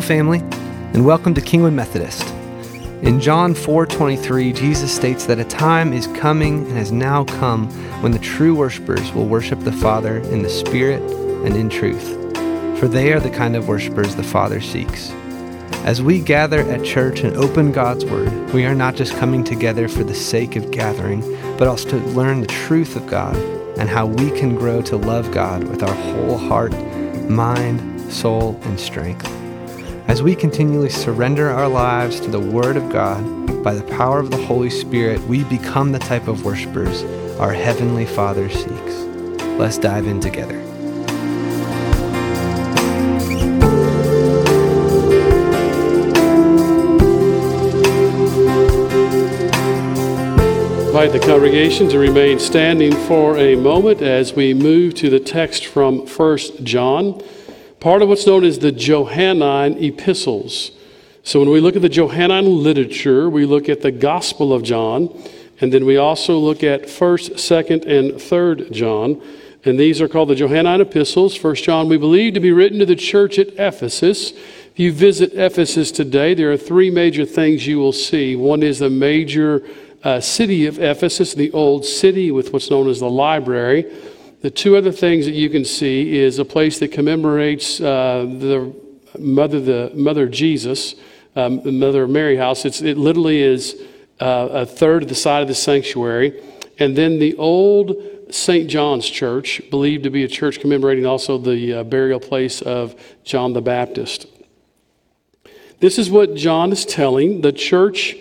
Family, and welcome to Kingwood Methodist. In John 4:23, Jesus states that a time is coming and has now come when the true worshipers will worship the Father in the Spirit and in truth, for they are the kind of worshipers the Father seeks. As we gather at church and open God's Word, we are not just coming together for the sake of gathering, but also to learn the truth of God and how we can grow to love God with our whole heart, mind, soul, and strength. As we continually surrender our lives to the Word of God, by the power of the Holy Spirit, we become the type of worshipers our Heavenly Father seeks. Let's dive in together. invite the congregation to remain standing for a moment as we move to the text from 1 John, part of what's known as the Johannine epistles. So when we look at the Johannine literature, we look at the Gospel of John, and then we also look at 1st, 2nd, and 3rd John. And these are called the Johannine epistles. 1st John, we believe to be written to the church at Ephesus. If you visit Ephesus today, there are three major things you will see. One is the major uh, city of Ephesus, the old city with what's known as the library. The two other things that you can see is a place that commemorates uh, the mother, the mother Jesus, um, the mother of Mary house. It's, it literally is uh, a third of the side of the sanctuary. And then the old St. John's Church, believed to be a church commemorating also the uh, burial place of John the Baptist. This is what John is telling the church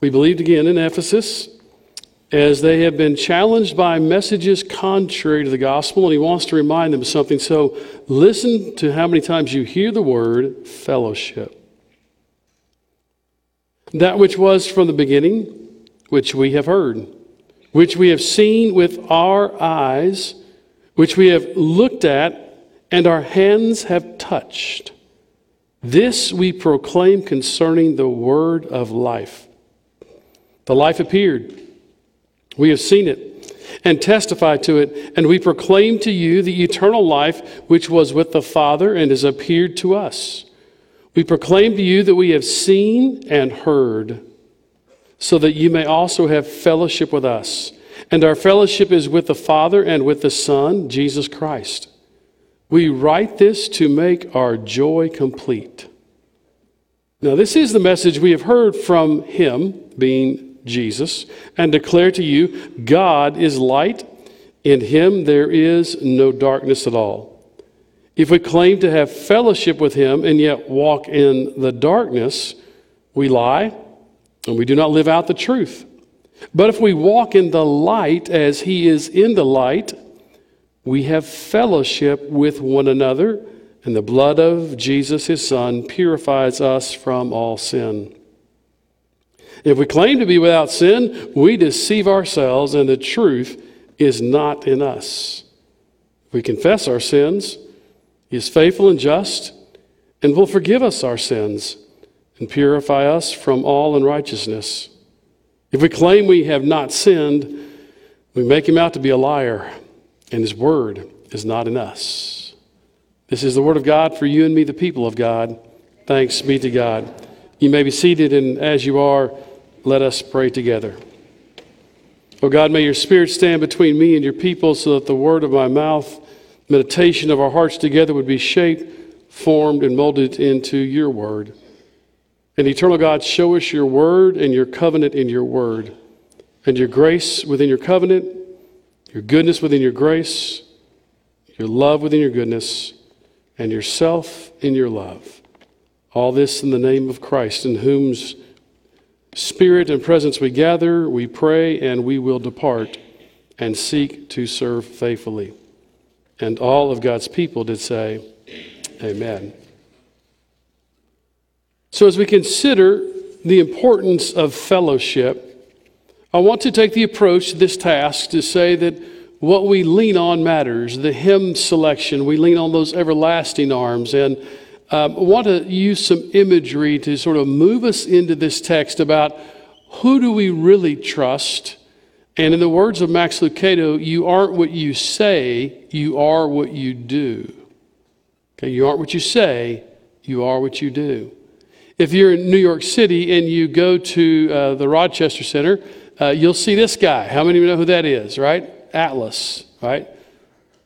we believed again in Ephesus as they have been challenged by messages contrary to the gospel, and he wants to remind them of something. So listen to how many times you hear the word fellowship. That which was from the beginning, which we have heard, which we have seen with our eyes, which we have looked at, and our hands have touched. This we proclaim concerning the word of life. The life appeared. We have seen it and testify to it, and we proclaim to you the eternal life which was with the Father and has appeared to us. We proclaim to you that we have seen and heard, so that you may also have fellowship with us. And our fellowship is with the Father and with the Son, Jesus Christ. We write this to make our joy complete. Now, this is the message we have heard from Him, being Jesus, and declare to you God is light, in him there is no darkness at all. If we claim to have fellowship with him and yet walk in the darkness, we lie and we do not live out the truth. But if we walk in the light as he is in the light, we have fellowship with one another, and the blood of Jesus, his son, purifies us from all sin. If we claim to be without sin, we deceive ourselves and the truth is not in us. If we confess our sins, He is faithful and just and will forgive us our sins and purify us from all unrighteousness. If we claim we have not sinned, we make Him out to be a liar and His word is not in us. This is the word of God for you and me, the people of God. Thanks be to God. You may be seated, and as you are, let us pray together. Oh God, may your spirit stand between me and your people so that the word of my mouth, meditation of our hearts together would be shaped, formed, and molded into your word. And eternal God, show us your word and your covenant in your word, and your grace within your covenant, your goodness within your grace, your love within your goodness, and yourself in your love. All this in the name of Christ, in whom's Spirit and presence we gather, we pray, and we will depart and seek to serve faithfully. And all of God's people did say, Amen. So, as we consider the importance of fellowship, I want to take the approach to this task to say that what we lean on matters. The hymn selection, we lean on those everlasting arms. And um, I want to use some imagery to sort of move us into this text about who do we really trust. And in the words of Max Lucado, you aren't what you say, you are what you do. Okay, you aren't what you say, you are what you do. If you're in New York City and you go to uh, the Rockefeller Center, uh, you'll see this guy. How many of you know who that is, right? Atlas, right?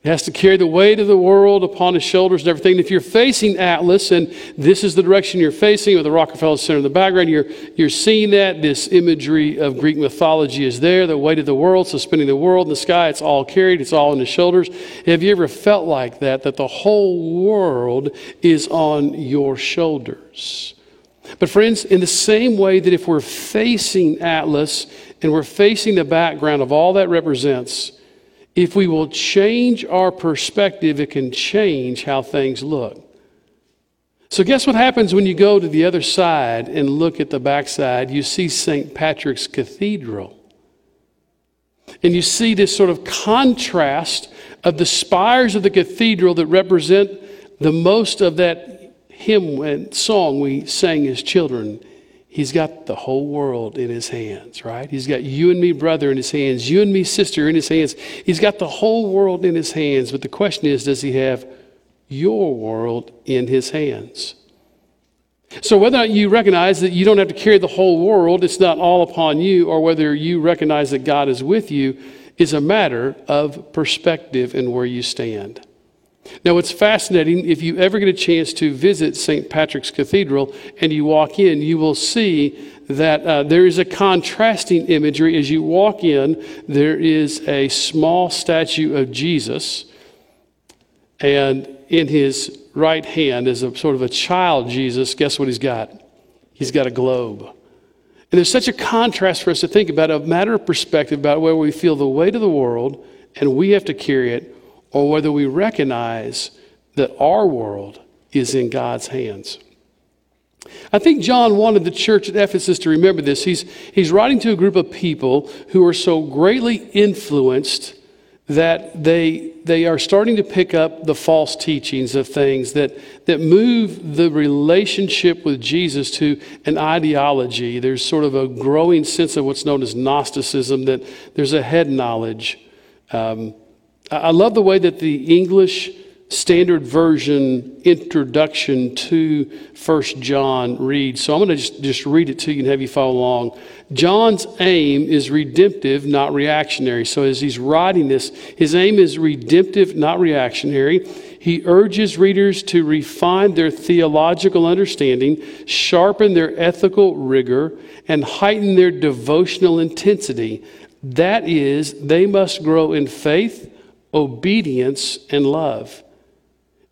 He has to carry the weight of the world upon his shoulders and everything. And if you're facing Atlas, and this is the direction you're facing, with the Rockefeller Center in the background, you're, you're seeing that. This imagery of Greek mythology is there, the weight of the world, suspending the world in the sky. It's all carried, it's all on his shoulders. Have you ever felt like that, that the whole world is on your shoulders? But, friends, in the same way that if we're facing Atlas and we're facing the background of all that represents, if we will change our perspective, it can change how things look. So, guess what happens when you go to the other side and look at the backside? You see St. Patrick's Cathedral. And you see this sort of contrast of the spires of the cathedral that represent the most of that hymn and song we sang as children. He's got the whole world in his hands, right? He's got you and me, brother, in his hands, you and me, sister, in his hands. He's got the whole world in his hands. But the question is, does he have your world in his hands? So, whether or not you recognize that you don't have to carry the whole world, it's not all upon you, or whether you recognize that God is with you, is a matter of perspective and where you stand. Now, it's fascinating. If you ever get a chance to visit St. Patrick's Cathedral and you walk in, you will see that uh, there is a contrasting imagery. As you walk in, there is a small statue of Jesus, and in his right hand is a sort of a child Jesus. Guess what he's got? He's got a globe. And there's such a contrast for us to think about, a matter of perspective about where we feel the weight of the world and we have to carry it or whether we recognize that our world is in God's hands. I think John wanted the church at Ephesus to remember this. He's, he's writing to a group of people who are so greatly influenced that they, they are starting to pick up the false teachings of things that, that move the relationship with Jesus to an ideology. There's sort of a growing sense of what's known as Gnosticism, that there's a head knowledge. Um, I love the way that the English Standard Version introduction to First John reads. So I'm going to just, just read it to you and have you follow along. John's aim is redemptive, not reactionary. So as he's writing this, his aim is redemptive, not reactionary. He urges readers to refine their theological understanding, sharpen their ethical rigor, and heighten their devotional intensity. That is, they must grow in faith obedience, and love.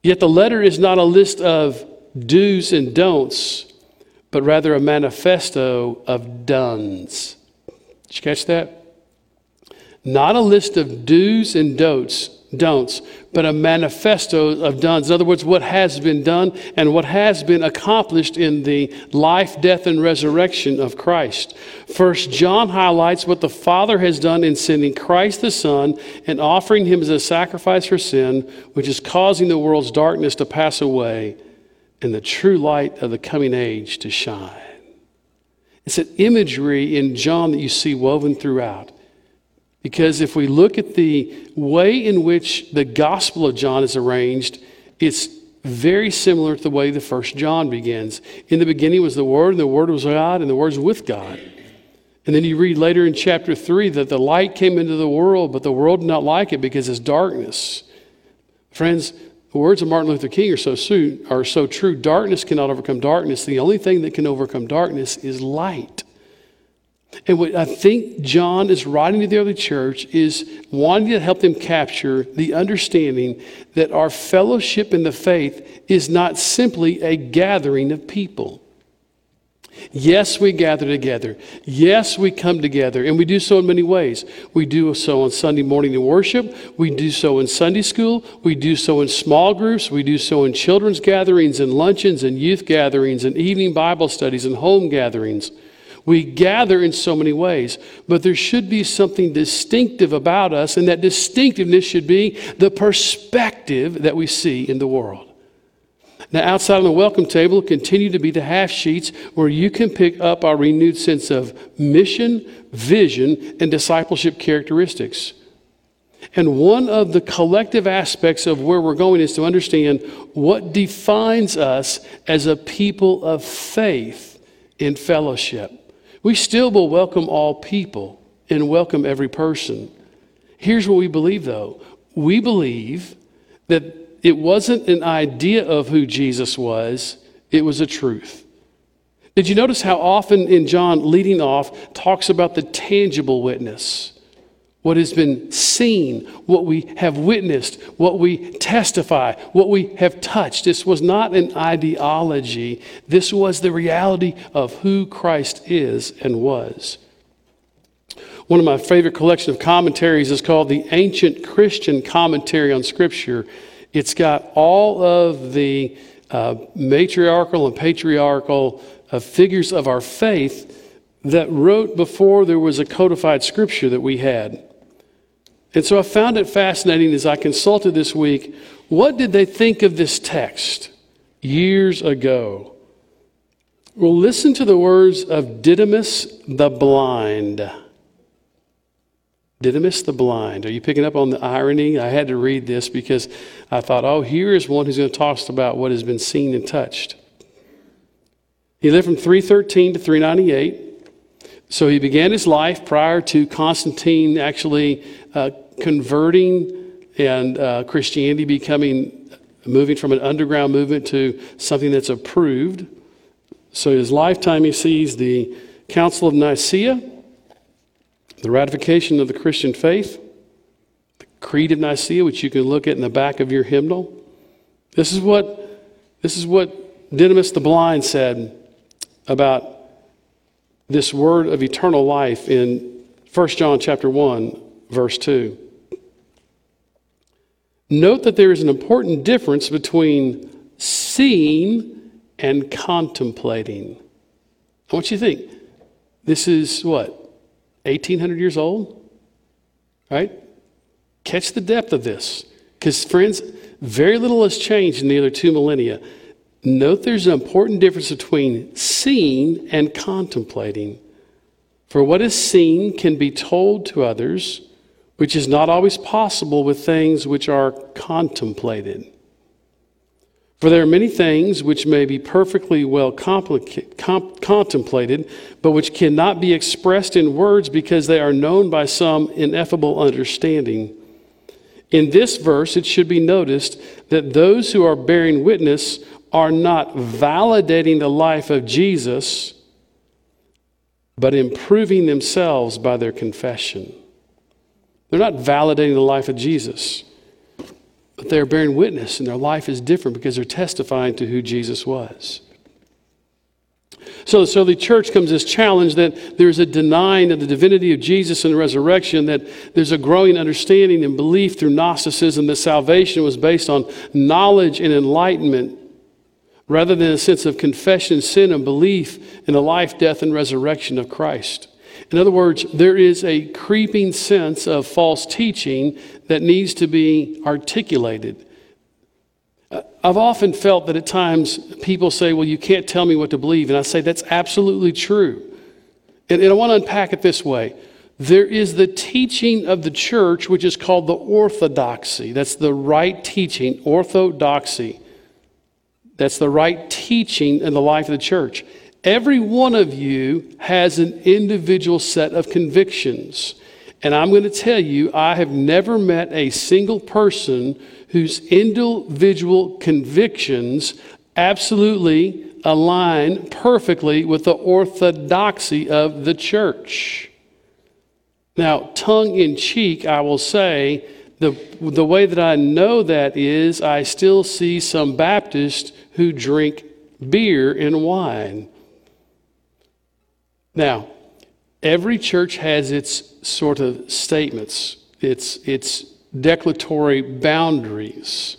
Yet the letter is not a list of do's and don'ts, but rather a manifesto of dones. Did you catch that? Not a list of do's and don'ts, don'ts, but a manifesto of done. In other words, what has been done and what has been accomplished in the life, death, and resurrection of Christ. First, John highlights what the Father has done in sending Christ the Son and offering him as a sacrifice for sin, which is causing the world's darkness to pass away and the true light of the coming age to shine. It's an imagery in John that you see woven throughout. Because if we look at the way in which the Gospel of John is arranged, it's very similar to the way the first John begins. In the beginning was the Word, and the Word was God, and the Word was with God. And then you read later in chapter 3 that the light came into the world, but the world did not like it because it's darkness. Friends, the words of Martin Luther King are so, soon, are so true. Darkness cannot overcome darkness. The only thing that can overcome darkness is light. And what I think John is writing to the early church is wanting to help them capture the understanding that our fellowship in the faith is not simply a gathering of people. Yes, we gather together. Yes, we come together, and we do so in many ways. We do so on Sunday morning in worship. We do so in Sunday school. We do so in small groups. We do so in children's gatherings and luncheons and youth gatherings and evening Bible studies and home gatherings. We gather in so many ways, but there should be something distinctive about us, and that distinctiveness should be the perspective that we see in the world. Now, outside on the welcome table continue to be the half sheets where you can pick up our renewed sense of mission, vision, and discipleship characteristics. And one of the collective aspects of where we're going is to understand what defines us as a people of faith in fellowship. We still will welcome all people and welcome every person. Here's what we believe, though we believe that it wasn't an idea of who Jesus was, it was a truth. Did you notice how often in John, leading off, talks about the tangible witness? What has been seen, what we have witnessed, what we testify, what we have touched. This was not an ideology. This was the reality of who Christ is and was. One of my favorite collection of commentaries is called the Ancient Christian Commentary on Scripture. It's got all of the uh, matriarchal and patriarchal uh, figures of our faith that wrote before there was a codified scripture that we had. And so I found it fascinating as I consulted this week what did they think of this text years ago? Well, listen to the words of Didymus the blind. Didymus the blind. Are you picking up on the irony? I had to read this because I thought, oh, here is one who's going to talk about what has been seen and touched. He lived from 313 to 398. So he began his life prior to Constantine actually uh, converting and uh, Christianity becoming, moving from an underground movement to something that's approved. So his lifetime, he sees the Council of Nicaea the ratification of the Christian faith, the Creed of Nicaea, which you can look at in the back of your hymnal. This is what, this is what Didymus the blind said about this word of eternal life in 1 John chapter 1, verse 2. Note that there is an important difference between seeing and contemplating. I want you to think. This is what? 1800 years old? Right? Catch the depth of this. Because, friends, very little has changed in the other two millennia. Note there's an important difference between seeing and contemplating. For what is seen can be told to others, which is not always possible with things which are contemplated. For there are many things which may be perfectly well com- contemplated, but which cannot be expressed in words because they are known by some ineffable understanding. In this verse, it should be noticed that those who are bearing witness are not validating the life of Jesus, but improving themselves by their confession. They're not validating the life of Jesus. But they're bearing witness, and their life is different because they're testifying to who Jesus was. So, so the church comes this challenge that there's a denying of the divinity of Jesus and the resurrection, that there's a growing understanding and belief through Gnosticism that salvation was based on knowledge and enlightenment rather than a sense of confession, sin, and belief in the life, death, and resurrection of Christ. In other words, there is a creeping sense of false teaching that needs to be articulated. Uh, I've often felt that at times people say, Well, you can't tell me what to believe. And I say, That's absolutely true. And, and I want to unpack it this way there is the teaching of the church, which is called the orthodoxy. That's the right teaching, orthodoxy. That's the right teaching in the life of the church. Every one of you has an individual set of convictions. And I'm going to tell you, I have never met a single person whose individual convictions absolutely align perfectly with the orthodoxy of the church. Now, tongue in cheek, I will say, the, the way that I know that is I still see some Baptists who drink beer and wine. Now, every church has its sort of statements, its, its declaratory boundaries.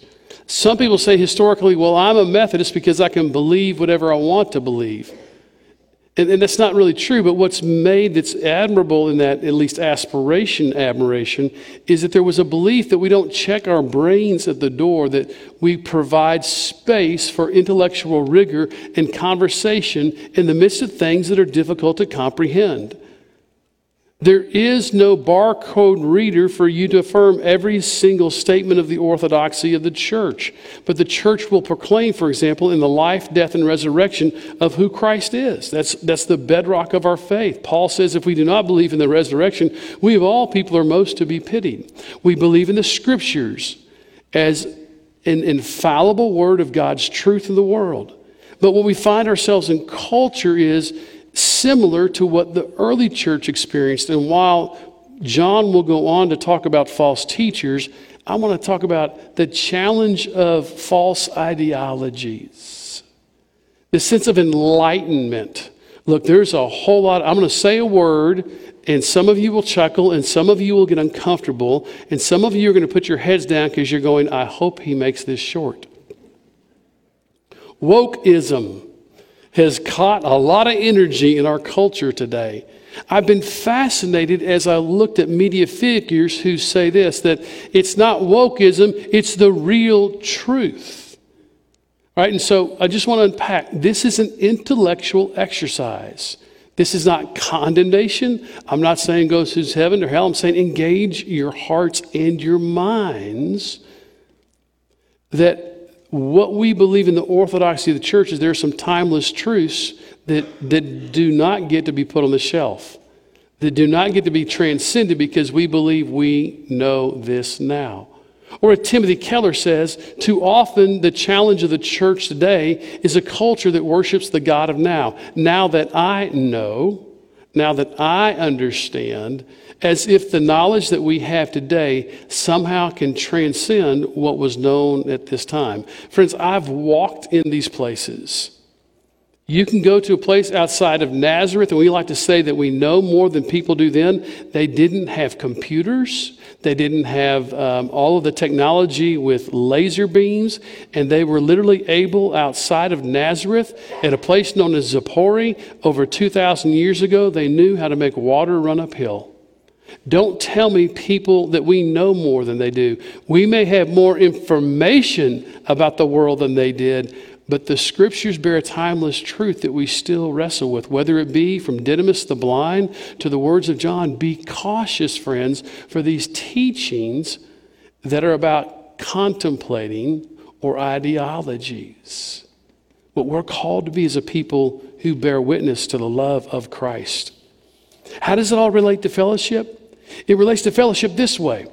Some people say historically, well, I'm a Methodist because I can believe whatever I want to believe. And, and, that's not really true, but what's made that's admirable in that, at least aspiration, admiration, is that there was a belief that we don't check our brains at the door, that we provide space for intellectual rigor and conversation in the midst of things that are difficult to comprehend. There is no barcode reader for you to affirm every single statement of the orthodoxy of the church. But the church will proclaim, for example, in the life, death, and resurrection of who Christ is. That's, that's the bedrock of our faith. Paul says if we do not believe in the resurrection, we of all people are most to be pitied. We believe in the scriptures as an infallible word of God's truth in the world. But what we find ourselves in culture is similar to what the early church experienced. And while John will go on to talk about false teachers, I want to talk about the challenge of false ideologies, the sense of enlightenment. Look, there's a whole lot. I'm going to say a word, and some of you will chuckle, and some of you will get uncomfortable, and some of you are going to put your heads down because you're going, I hope he makes this short. Wokeism has caught a lot of energy in our culture today. I've been fascinated as I looked at media figures who say this that it's not wokeism, it's the real truth. Right? And so I just want to unpack this is an intellectual exercise. This is not condemnation. I'm not saying go to heaven or hell. I'm saying engage your hearts and your minds that what we believe in the orthodoxy of the church is there are some timeless truths that, that do not get to be put on the shelf, that do not get to be transcended because we believe we know this now. Or as Timothy Keller says, too often the challenge of the church today is a culture that worships the God of now. Now that I know, now that I understand, as if the knowledge that we have today somehow can transcend what was known at this time. Friends, I've walked in these places. You can go to a place outside of Nazareth, and we like to say that we know more than people do then. They didn't have computers, they didn't have um, all of the technology with laser beams, and they were literally able outside of Nazareth at a place known as Zippori over 2,000 years ago, they knew how to make water run uphill. Don't tell me people that we know more than they do. We may have more information about the world than they did, but the scriptures bear a timeless truth that we still wrestle with, whether it be from Didymus the blind to the words of John. Be cautious, friends, for these teachings that are about contemplating or ideologies. What we're called to be is a people who bear witness to the love of Christ. How does it all relate to fellowship? It relates to fellowship this way.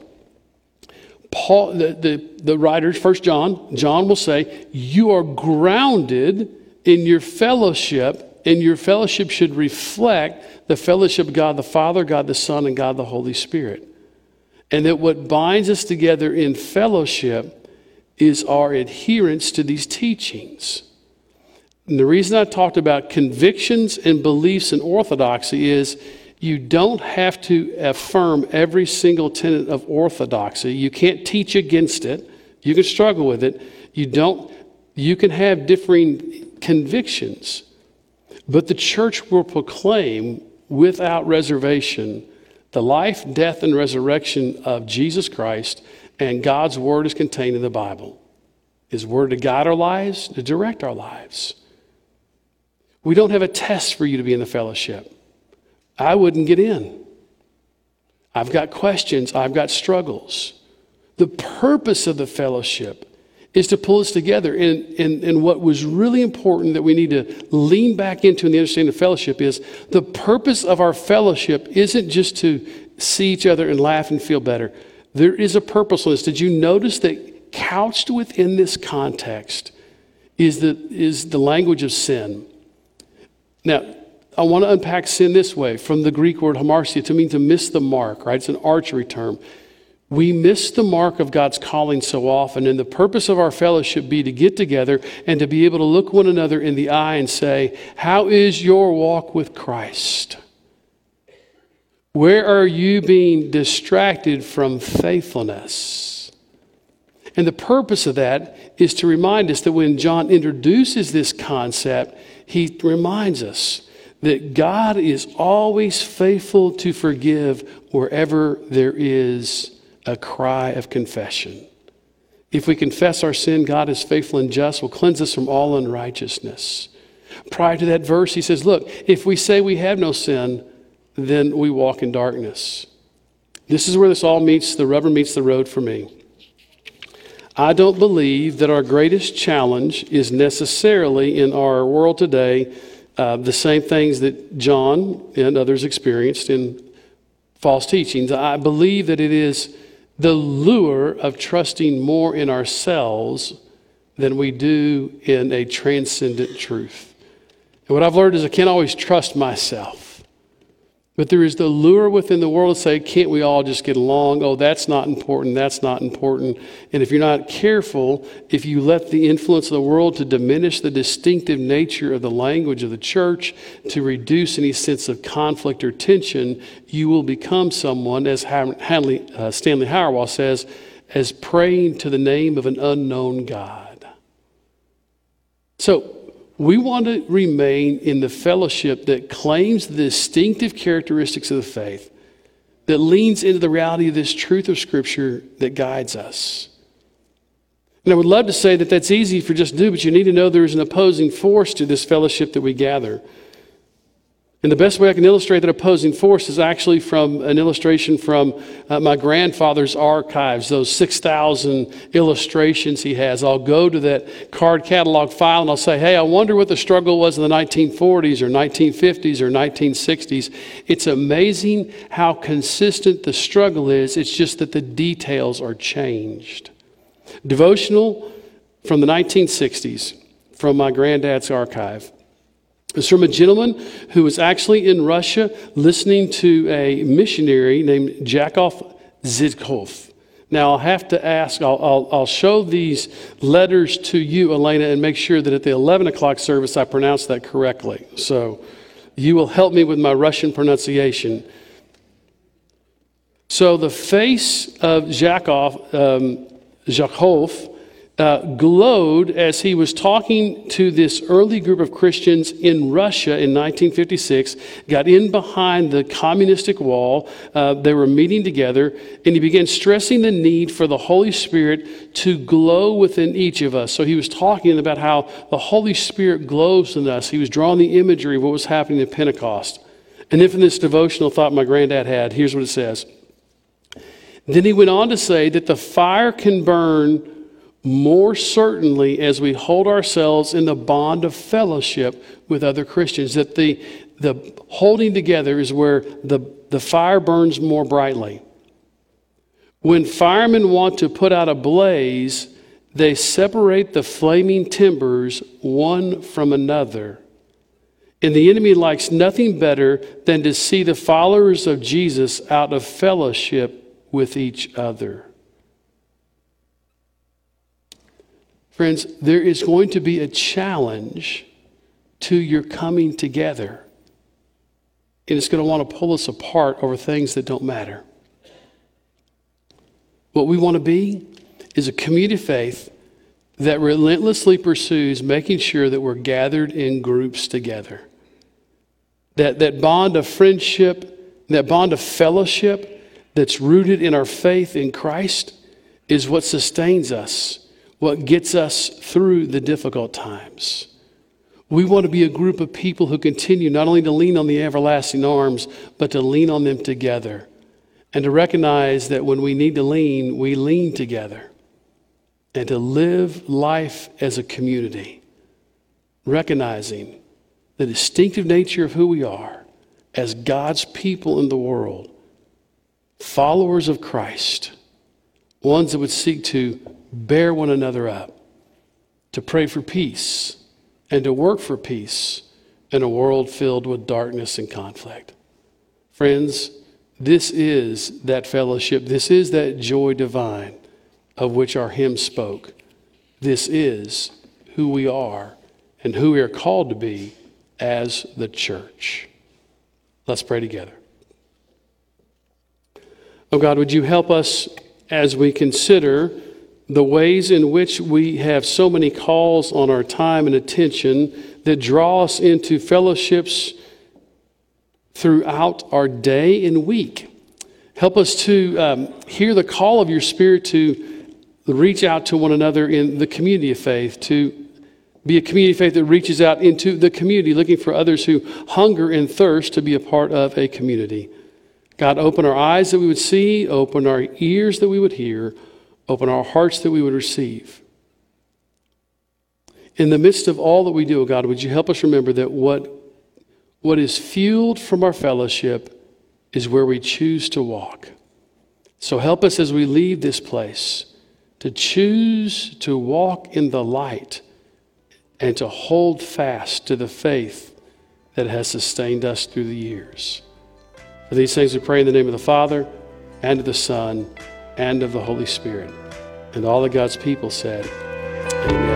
Paul, the, the, the writer, First John, John will say, You are grounded in your fellowship, and your fellowship should reflect the fellowship of God the Father, God the Son, and God the Holy Spirit. And that what binds us together in fellowship is our adherence to these teachings. And the reason I talked about convictions and beliefs and orthodoxy is you don't have to affirm every single tenet of orthodoxy. You can't teach against it. You can struggle with it. You don't you can have differing convictions. But the church will proclaim without reservation the life, death, and resurrection of Jesus Christ, and God's word is contained in the Bible. His word to guide our lives, to direct our lives. We don't have a test for you to be in the fellowship. I wouldn't get in. I've got questions, I've got struggles. The purpose of the fellowship is to pull us together. And, and, and what was really important that we need to lean back into in the understanding of fellowship is the purpose of our fellowship isn't just to see each other and laugh and feel better. There is a purposefulness. Did you notice that couched within this context is the, is the language of sin? Now, I want to unpack sin this way from the Greek word hamartia to mean to miss the mark, right? It's an archery term. We miss the mark of God's calling so often, and the purpose of our fellowship be to get together and to be able to look one another in the eye and say, How is your walk with Christ? Where are you being distracted from faithfulness? And the purpose of that is to remind us that when John introduces this concept, he reminds us that God is always faithful to forgive wherever there is a cry of confession. If we confess our sin, God is faithful and just, will cleanse us from all unrighteousness. Prior to that verse, he says, Look, if we say we have no sin, then we walk in darkness. This is where this all meets, the rubber meets the road for me. I don't believe that our greatest challenge is necessarily in our world today uh, the same things that John and others experienced in false teachings. I believe that it is the lure of trusting more in ourselves than we do in a transcendent truth. And what I've learned is I can't always trust myself. But there is the lure within the world to say, can't we all just get along? Oh, that's not important. That's not important. And if you're not careful, if you let the influence of the world to diminish the distinctive nature of the language of the church, to reduce any sense of conflict or tension, you will become someone, as Hanley, uh, Stanley Hauerwas says, as praying to the name of an unknown God. So, we want to remain in the fellowship that claims the distinctive characteristics of the faith, that leans into the reality of this truth of Scripture that guides us. And I would love to say that that's easy for just do, but you need to know there is an opposing force to this fellowship that we gather. And the best way I can illustrate that opposing force is actually from an illustration from uh, my grandfather's archives, those 6,000 illustrations he has. I'll go to that card catalog file and I'll say, hey, I wonder what the struggle was in the 1940s or 1950s or 1960s. It's amazing how consistent the struggle is, it's just that the details are changed. Devotional from the 1960s, from my granddad's archive. It's from a gentleman who was actually in Russia listening to a missionary named Jakov Zidkov. Now, I'll have to ask, I'll, I'll, I'll, show these letters to you, Elena, and make sure that at the 11 o'clock service I pronounce that correctly. So you will help me with my Russian pronunciation. So the face of Jakov, um, Zhakov uh, glowed as he was talking to this early group of Christians in Russia in 1956, got in behind the communistic wall. Uh, they were meeting together, and he began stressing the need for the Holy Spirit to glow within each of us. So he was talking about how the Holy Spirit glows in us. He was drawing the imagery of what was happening at Pentecost. And then from this devotional thought my granddad had, here's what it says. Then he went on to say that the fire can burn more certainly as we hold ourselves in the bond of fellowship with other Christians. That the, the holding together is where the, the fire burns more brightly. When firemen want to put out a blaze, they separate the flaming timbers one from another. And the enemy likes nothing better than to see the followers of Jesus out of fellowship with each other. Friends, there is going to be a challenge to your coming together. And it's going to want to pull us apart over things that don't matter. What we want to be is a community of faith that relentlessly pursues making sure that we're gathered in groups together. That, that bond of friendship, that bond of fellowship that's rooted in our faith in Christ is what sustains us what gets us through the difficult times. We want to be a group of people who continue not only to lean on the everlasting arms, but to lean on them together. And to recognize that when we need to lean, we lean together. And to live life as a community, recognizing the distinctive nature of who we are as God's people in the world, followers of Christ, ones that would seek to bear one another up, to pray for peace, and to work for peace in a world filled with darkness and conflict. Friends, this is that fellowship. This is that joy divine of which our hymn spoke. This is who we are and who we are called to be as the church. Let's pray together. Oh God, would you help us as we consider the ways in which we have so many calls on our time and attention that draw us into fellowships throughout our day and week. Help us to um, hear the call of your Spirit to reach out to one another in the community of faith, to Be a community of faith that reaches out into the community, looking for others who hunger and thirst to be a part of a community. God, open our eyes that we would see, open our ears that we would hear, open our hearts that we would receive. In the midst of all that we do, God, would you help us remember that what, what is fueled from our fellowship is where we choose to walk. So help us as we leave this place to choose to walk in the light and to hold fast to the faith that has sustained us through the years. For these things we pray in the name of the Father, and of the Son, and of the Holy Spirit. And all of God's people said, Amen.